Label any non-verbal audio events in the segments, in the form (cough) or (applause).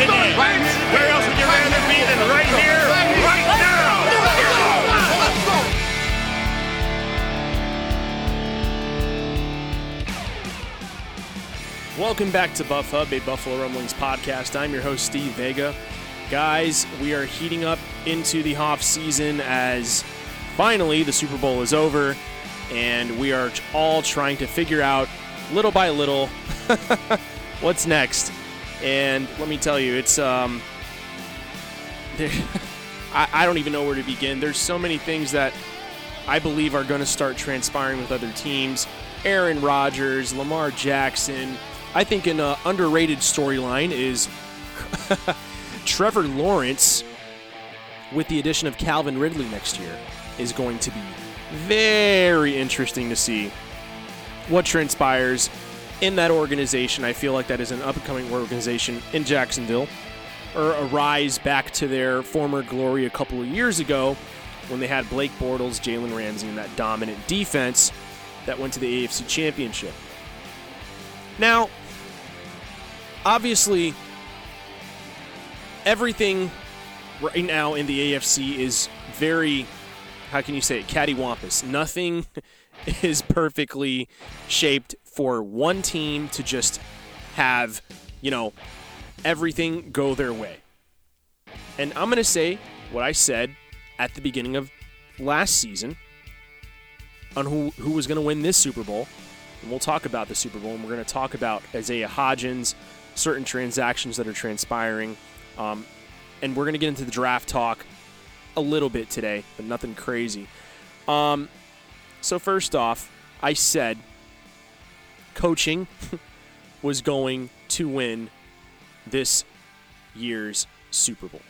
Where else would you rather be than right here, right now? Welcome back to Buff Hub, a Buffalo Rumblings podcast. I'm your host, Steve Vega. Guys, we are heating up into the off season as finally the Super Bowl is over, and we are all trying to figure out little by little (laughs) what's next. And let me tell you, it's um, (laughs) I, I don't even know where to begin. There's so many things that I believe are going to start transpiring with other teams. Aaron Rodgers, Lamar Jackson. I think an uh, underrated storyline is (laughs) Trevor Lawrence, with the addition of Calvin Ridley next year, is going to be very interesting to see what transpires in that organization. I feel like that is an upcoming organization in Jacksonville, or a rise back to their former glory a couple of years ago when they had Blake Bortles, Jalen Ramsey, and that dominant defense that went to the AFC Championship. Now, obviously, everything right now in the AFC is very, how can you say it, cattywampus. Nothing (laughs) is perfectly shaped for one team to just have, you know, everything go their way. And I'm going to say what I said at the beginning of last season on who, who was going to win this Super Bowl. And we'll talk about the Super Bowl, and we're going to talk about Isaiah Hodgins, certain transactions that are transpiring. Um, and we're going to get into the draft talk a little bit today, but nothing crazy. Um, so, first off, I said coaching (laughs) was going to win this year's Super Bowl.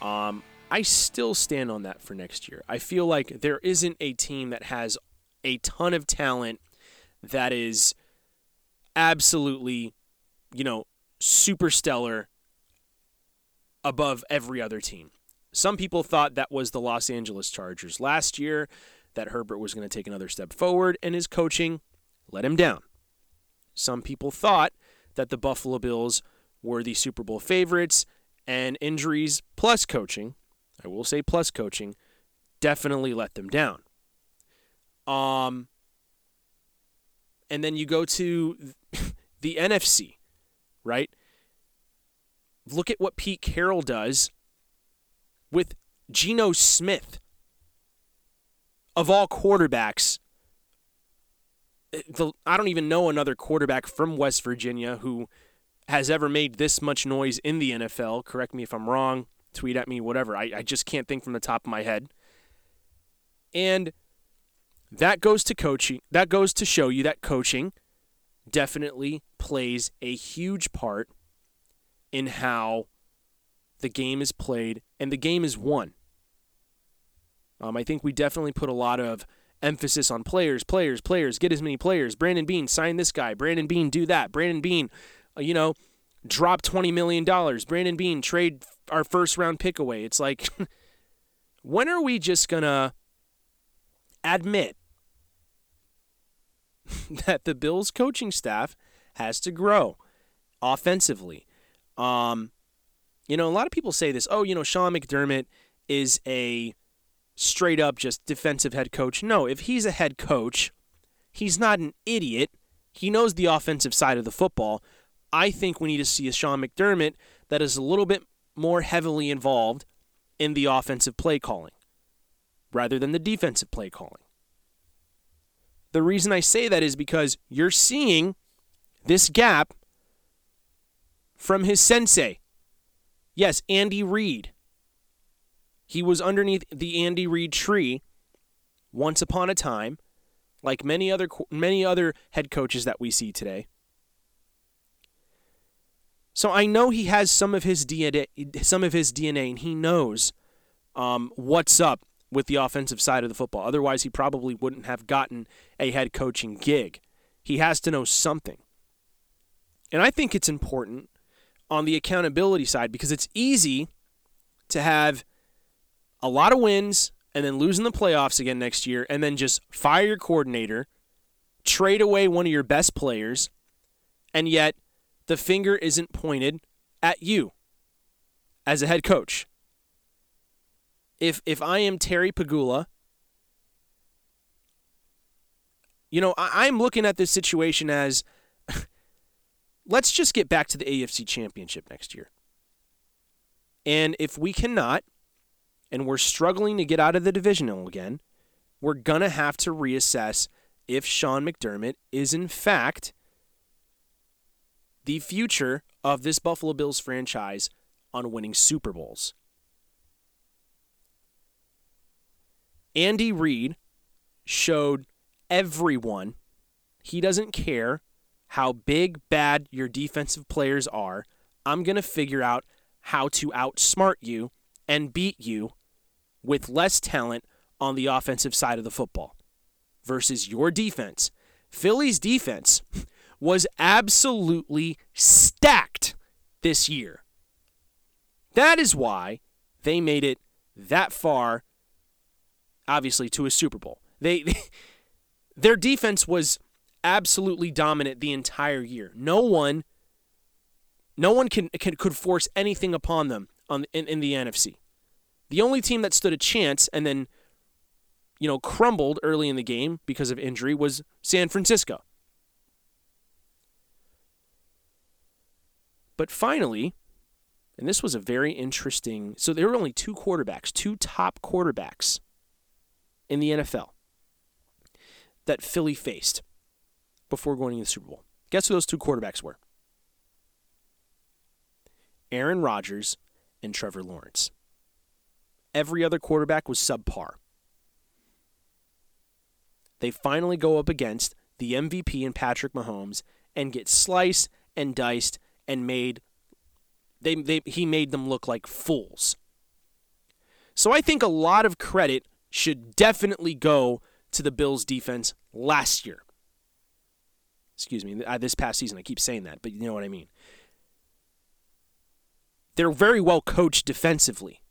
Um, I still stand on that for next year. I feel like there isn't a team that has a ton of talent that is absolutely, you know, super stellar above every other team. Some people thought that was the Los Angeles Chargers last year, that Herbert was going to take another step forward, and his coaching let him down. Some people thought that the Buffalo Bills were the Super Bowl favorites, and injuries plus coaching, I will say plus coaching, definitely let them down. Um, and then you go to (laughs) the NFC, right? Look at what Pete Carroll does with Geno Smith. Of all quarterbacks, the, I don't even know another quarterback from West Virginia who has ever made this much noise in the NFL. Correct me if I'm wrong. Tweet at me, whatever. I, I just can't think from the top of my head. And that goes to coaching. That goes to show you that coaching definitely plays a huge part in how the game is played and the game is won. Um, I think we definitely put a lot of emphasis on players, players, players. Get as many players. Brandon Beane, sign this guy. Brandon Beane, do that. Brandon Beane, uh, you know, drop $20 million. Brandon Beane, trade our first round pick away. It's like, (laughs) when are we just going to admit (laughs) that the Bills coaching staff has to grow offensively? Um, you know, a lot of people say this, oh, you know, Sean McDermott is a straight up just defensive head coach. No, if he's a head coach, he's not an idiot. He knows the offensive side of the football. I think we need to see a Sean McDermott that is a little bit more heavily involved in the offensive play calling rather than the defensive play calling. The reason I say that is because you're seeing this gap from his sensei. Yes, Andy Reid. He was underneath the Andy Reid tree once upon a time, like many other many other head coaches that we see today. So I know he has some of his DNA, some of his DNA, and he knows um, what's up with the offensive side of the football. Otherwise, he probably wouldn't have gotten a head coaching gig. He has to know something. And I think it's important on the accountability side because it's easy to have a lot of wins and then losing the playoffs again next year and then just fire your coordinator, trade away one of your best players, and yet the finger isn't pointed at you as a head coach if if I am Terry Pegula, you know, I, I'm looking at this situation as (laughs) let's just get back to the AFC championship next year. And if we cannot, and we're struggling to get out of the divisional again, we're going to have to reassess if Sean McDermott is, in fact, the future of this Buffalo Bills franchise on winning Super Bowls. Andy Reid showed everyone he doesn't care how big, bad your defensive players are. I'm going to figure out how to outsmart you and beat you with less talent on the offensive side of the football versus your defense. Philly's defense was absolutely stacked this year. That is why they made it that far obviously to a Super Bowl. They, (laughs) their defense was absolutely dominant the entire year. No one no one can, can could force anything upon them on in, in the NFC. The only team that stood a chance and then you know crumbled early in the game because of injury was San Francisco. But finally, and this was a very interesting. So there were only two quarterbacks, two top quarterbacks in the NFL that Philly faced before going to the Super Bowl. Guess who those two quarterbacks were? Aaron Rodgers and Trevor Lawrence. Every other quarterback was subpar. They finally go up against the MVP and Patrick Mahomes and get sliced and diced and made they, they he made them look like fools. So I think a lot of credit should definitely go to the Bills defense last year. Excuse me, uh, this past season. I keep saying that, but you know what I mean. They're very well coached defensively.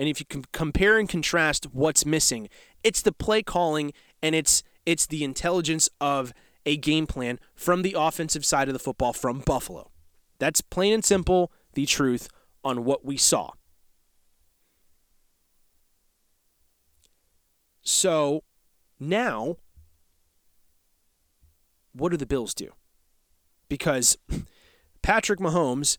And if you can compare and contrast what's missing, it's the play calling and it's it's the intelligence of a game plan from the offensive side of the football from Buffalo. That's plain and simple the truth on what we saw. So now, what do the Bills do? Because Patrick Mahomes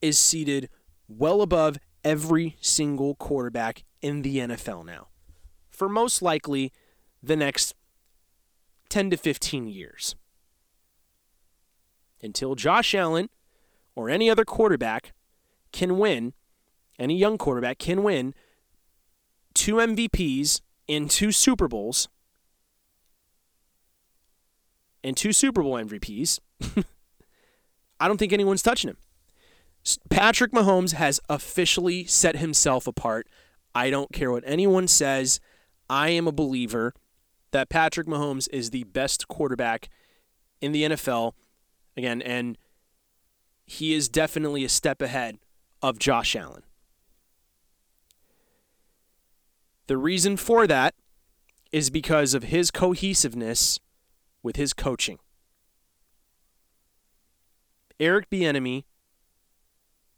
is seated well above every single quarterback in the NFL now for most likely the next 10 to 15 years. Until Josh Allen or any other quarterback can win, any young quarterback can win two MVPs in two Super Bowls and two Super Bowl MVPs, (laughs) I don't think anyone's touching him. Patrick Mahomes has officially set himself apart. I don't care what anyone says. I am a believer that Patrick Mahomes is the best quarterback in the NFL. Again, and he is definitely a step ahead of Josh Allen. The reason for that is because of his cohesiveness with his coaching. Eric Bieniemy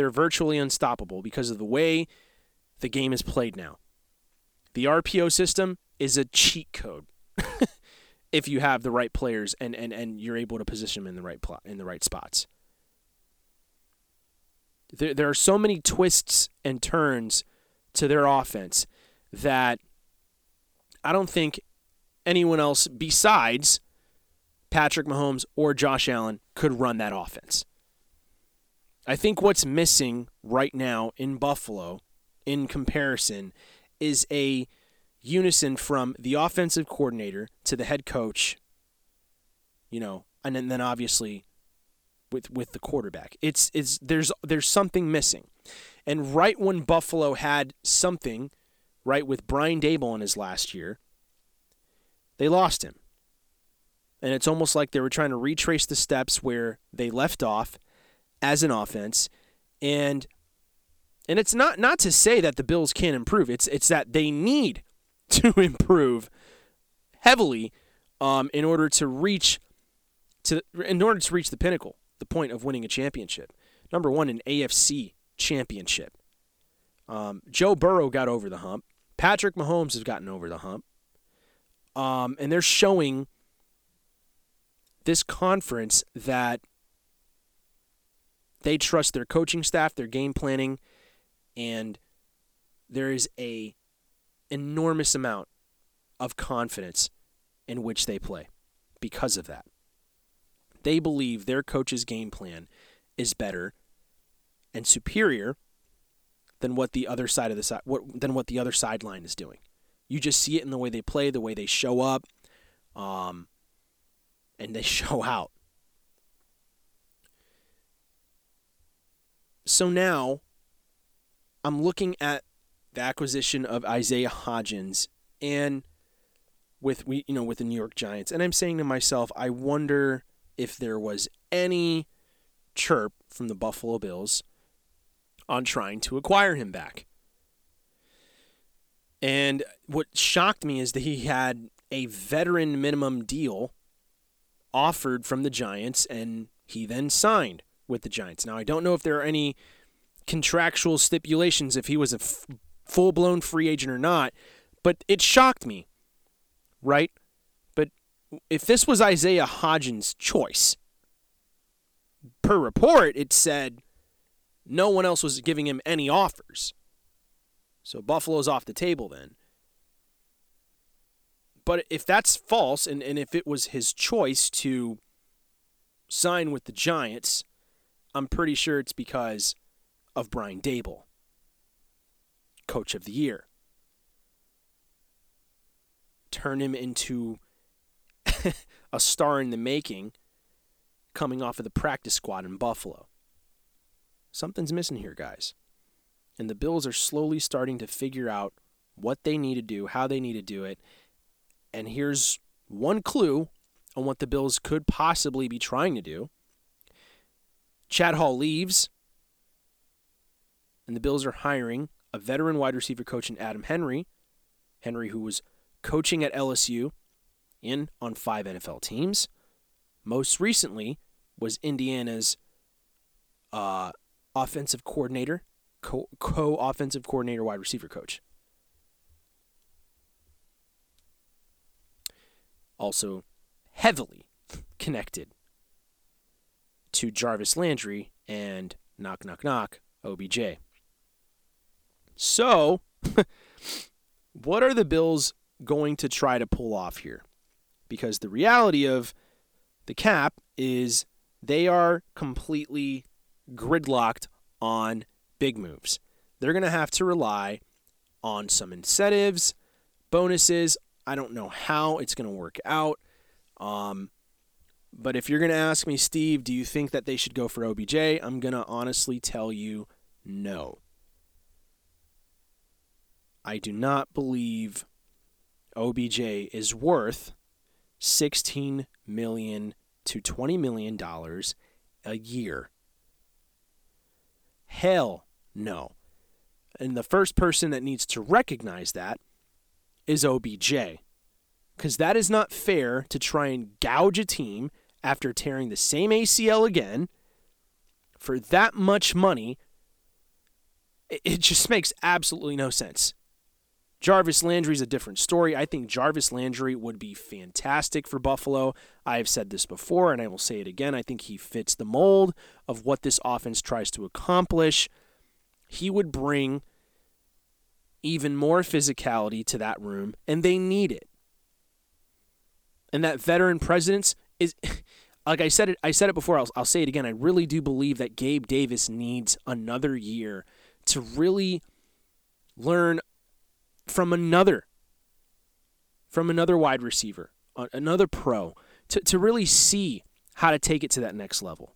They're virtually unstoppable because of the way the game is played now. The RPO system is a cheat code (laughs) if you have the right players and, and, and you're able to position them in the right plot in the right spots. There, there are so many twists and turns to their offense that I don't think anyone else besides Patrick Mahomes or Josh Allen could run that offense. I think what's missing right now in Buffalo, in comparison, is a unison from the offensive coordinator to the head coach, you know, and then, obviously with with the quarterback. It's it's there's there's something missing. And right when Buffalo had something, right with Brian Daboll in his last year, they lost him. And it's almost like they were trying to retrace the steps where they left off as an offense, and and it's not not to say that the Bills can't improve. It's it's that they need (laughs) to improve heavily um, in order to reach to in order to reach the pinnacle, the point of winning a championship. Number one, an AFC championship. Um, Joe Burrow got over the hump. Patrick Mahomes has gotten over the hump. Um, and they're showing this conference that they trust their coaching staff, their game planning, and there is a enormous amount of confidence in which they play because of that. They believe their coach's game plan is better and superior than what the other side of the side what than what the other sideline is doing. You just see it in the way they play, the way they show up, um, and they (laughs) show out. So now I'm looking at the acquisition of Isaiah Hodgins and with we you know with the New York Giants and I'm saying to myself I wonder if there was any chirp from the Buffalo Bills on trying to acquire him back. And what shocked me is that he had a veteran minimum deal offered from the Giants and he then signed with the Giants. Now, I don't know if there are any contractual stipulations if he was a f- full blown free agent or not, but it shocked me, right? But if this was Isaiah Hodgins' choice, per report, it said no one else was giving him any offers. So Buffalo's off the table then. But if that's false, and, and if it was his choice to sign with the Giants, I'm pretty sure it's because of Brian Daboll, coach of the year. Turn him into (laughs) a star in the making coming off of the practice squad in Buffalo. Something's missing here, guys. And the Bills are slowly starting to figure out what they need to do, how they need to do it. And here's one clue on what the Bills could possibly be trying to do Chad Hall leaves, and the Bills are hiring a veteran wide receiver coach in Adam Henry. Henry, who was coaching at LSU in on five NFL teams. Most recently was Indiana's uh, offensive coordinator, co offensive coordinator, wide receiver coach. Also, heavily (laughs) connected to Jarvis Landry and knock, knock, knock, OBJ. So, (laughs) what are the Bills going to try to pull off here? Because the reality of the cap is they are completely gridlocked on big moves. They're going to have to rely on some incentives, bonuses. I don't know how it's going to work out. Um, but if you're going to ask me, Steve, do you think that they should go for OBJ? I'm going to honestly tell you no. I do not believe OBJ is worth 16 million to 20 million dollars a year. Hell no. And the first person that needs to recognize that is OBJ. Because that is not fair to try and gouge a team after tearing the same ACL again for that much money. It just makes absolutely no sense. Jarvis Landry is a different story. I think Jarvis Landry would be fantastic for Buffalo. I have said this before, and I will say it again. I think he fits the mold of what this offense tries to accomplish. He would bring even more physicality to that room, and they need it. And that veteran presence is, like I said it. I said it before. I'll, I'll say it again. I really do believe that Gabe Davis needs another year to really learn from another from another wide receiver, another pro, to, to really see how to take it to that next level.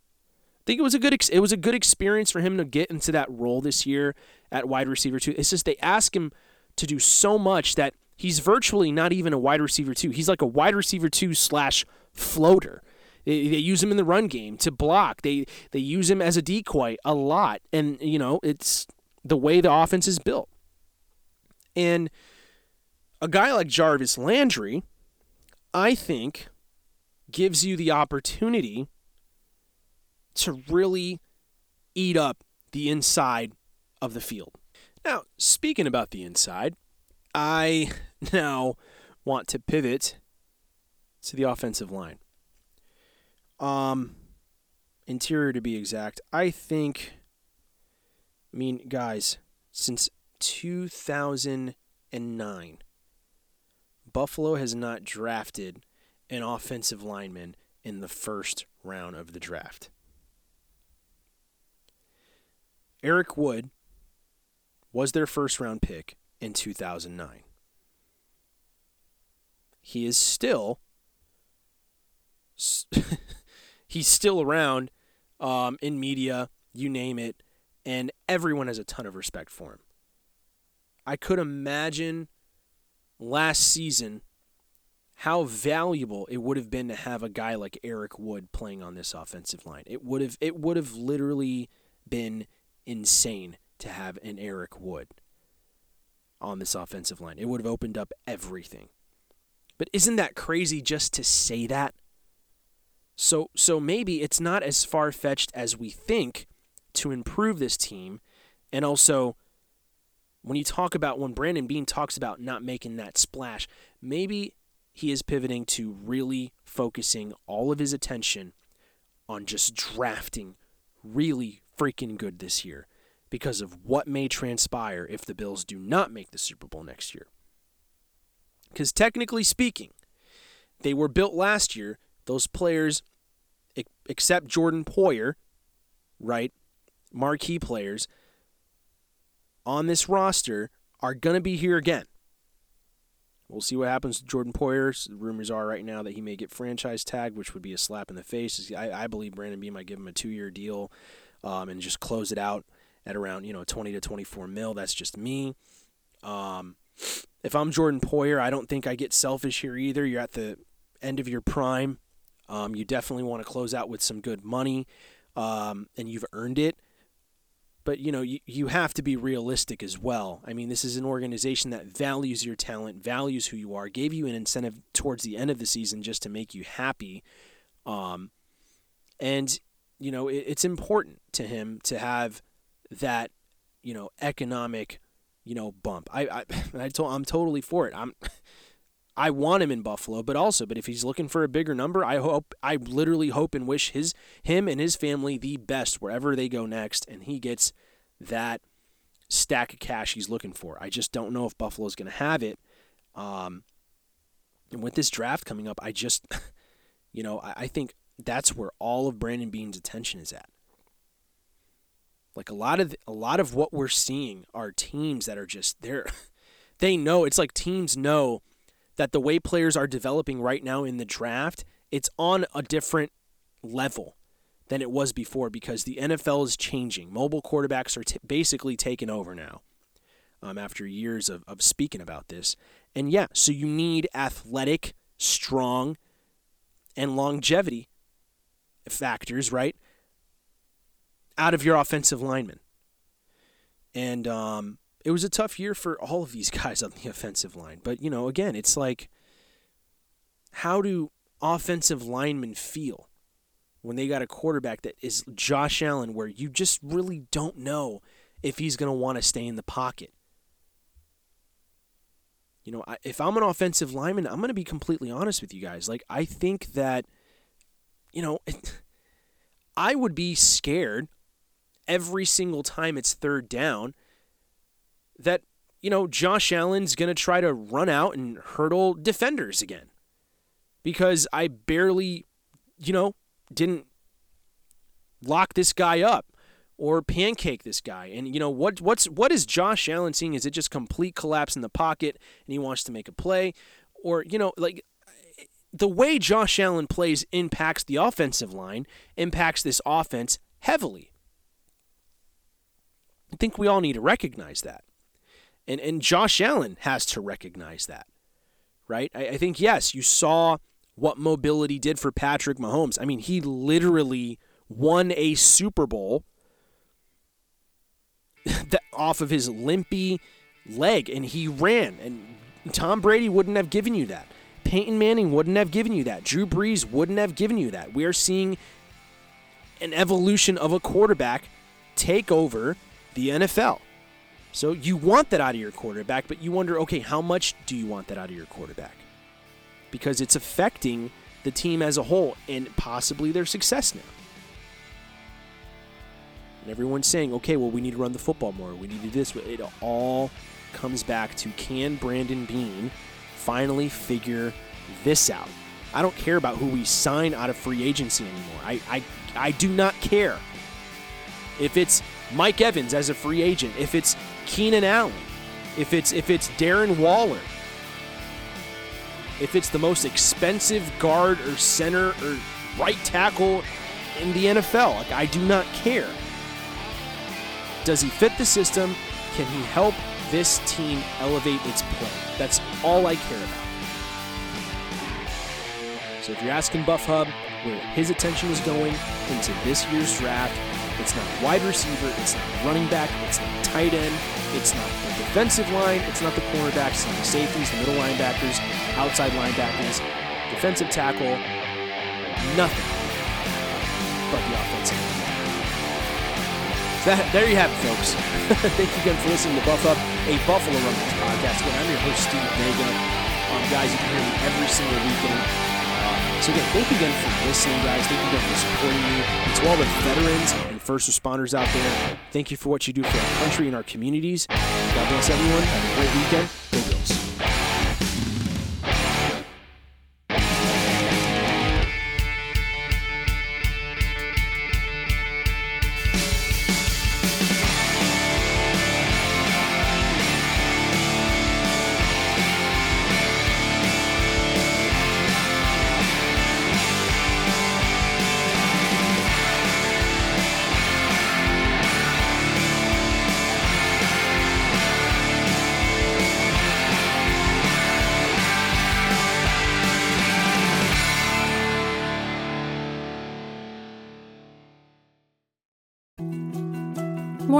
I think it was a good it was a good experience for him to get into that role this year at wide receiver two. It's just they ask him to do so much that he's virtually not even a wide receiver two. He's like a wide receiver two slash floater. They, they use him in the run game to block. They they use him as a decoy a lot, and you know it's the way the offense is built. And a guy like Jarvis Landry, I think, gives you the opportunity to really eat up the inside of the field. Now, speaking about the inside, I (laughs) now want to pivot to the offensive line. Um, interior to be exact. I think. I mean, guys, since 2009, Buffalo has not drafted an offensive lineman in the first round of the draft. Eric Wood was their first round pick in 2009. He is still (laughs) he's still around um, in media, you name it, and everyone has a ton of respect for him. I could imagine last season how valuable it would have been to have a guy like Eric Wood playing on this offensive line. It would have it would have literally been insane to have an Eric Wood on this offensive line. It would have opened up everything. But isn't that crazy just to say that? So so maybe it's not as far fetched as we think to improve this team and also when you talk about when Brandon Beane talks about not making that splash, maybe he is pivoting to really focusing all of his attention on just drafting really freaking good this year because of what may transpire if the Bills do not make the Super Bowl next year. Because technically speaking, they were built last year. Those players, except Jordan Poyer, right? Marquee players, on this roster are going to be here again. We'll see what happens to Jordan Poyer. Rumors are right now that he may get franchise tagged, which would be a slap in the face. I, I believe Brandon Beane might give him a two-year deal um, and just close it out at around you know 20 to 24 mil. That's just me. Um, if I'm Jordan Poyer, I don't think I get selfish here either. You're at the end of your prime. Um, you definitely want to close out with some good money. um, and you've earned it. But you know, you, you have to be realistic as well. I mean, this is an organization that values your talent, values who you are, gave you an incentive towards the end of the season just to make you happy. Um, and you know, it, it's important to him to have that, you know, economic, you know, bump. I I, (laughs) I told, I'm totally for it. I'm (laughs) I want him in Buffalo, but also, but if he's looking for a bigger number, I hope, I literally hope and wish his him and his family the best wherever they go next, and he gets that stack of cash he's looking for. I just don't know if Buffalo's going to have it. Um, and with this draft coming up, I just, (laughs) you know, I, I think that's where all of Brandon Beane's attention is at. Like a lot of a lot of what we're seeing are teams that are just they're (laughs) they know it's like teams know that the way players are developing right now in the draft, it's on a different level than it was before because the NFL is changing. Mobile quarterbacks are t- basically taking over now um, after years of, of speaking about this. And yeah, so you need athletic, strong, and longevity factors, right? Out of your offensive linemen. And um, it was a tough year for all of these (laughs) guys on the offensive line. But, you know, again, it's like, how do offensive linemen feel when they got a quarterback that is Josh Allen, where you just really don't know if he's going to want to stay in the pocket? You know, if I'm an offensive lineman, I'm going to be completely honest with you guys. Like, I think that, you know, (laughs) I would be scared every single time it's third down that, you know, Josh Allen's going to try to run out and hurdle defenders again. Because I barely, you know, didn't lock this guy up or pancake this guy. And you know what what's what is Josh Allen seeing? Is it just complete collapse in the pocket and he wants to make a play? Or, you know, like the way Josh Allen plays impacts the offensive line, impacts this offense heavily. I think we all need to recognize that. And and Josh Allen has to recognize that. Right? I, I think yes, you saw what mobility did for Patrick Mahomes. I mean, he literally won a Super Bowl (laughs) off of his limpy leg and he ran and Tom Brady wouldn't have given you that. Peyton Manning wouldn't have given you that. Drew Brees wouldn't have given you that. We are seeing an evolution of a quarterback take over the NFL. So you want that out of your quarterback, but you wonder, okay, how much do you want that out of your quarterback? Because it's affecting the team as a whole and possibly their success now. And everyone's saying, okay, well, we need to run the football more. We need to do this. It all comes back to can Brandon Beane finally figure this out? I don't care about who we sign out of free agency anymore. I, I, I do not care. If it's Mike Evans as a free agent, if it's Keenan Allen, if it's if it's Darren Waller, if it's the most expensive guard or center or right tackle in the NFL, like I do not care. Does he fit the system? Can he help this team elevate its play? That's all I care about. So if you're asking Buff Hub where his attention is going into this year's draft, it's not wide receiver, it's not running back, it's not tight end, it's not the defensive line, it's not the cornerbacks, it's not the safeties, the middle linebackers, outside linebackers, defensive tackle, nothing but the offensive line. That, there you have it, folks. (laughs) Thank you again for listening to Buff Hub, a Buffalo Rumblings podcast. Again, I'm your host, Steve Vega. Um, guys, you can hear me every single weekend so again, thank you again for listening, guys. Thank you again for supporting me. And to all the veterans and first responders out there, thank you for what you do for our country and our communities. God bless everyone. Have a great weekend. Go Bills.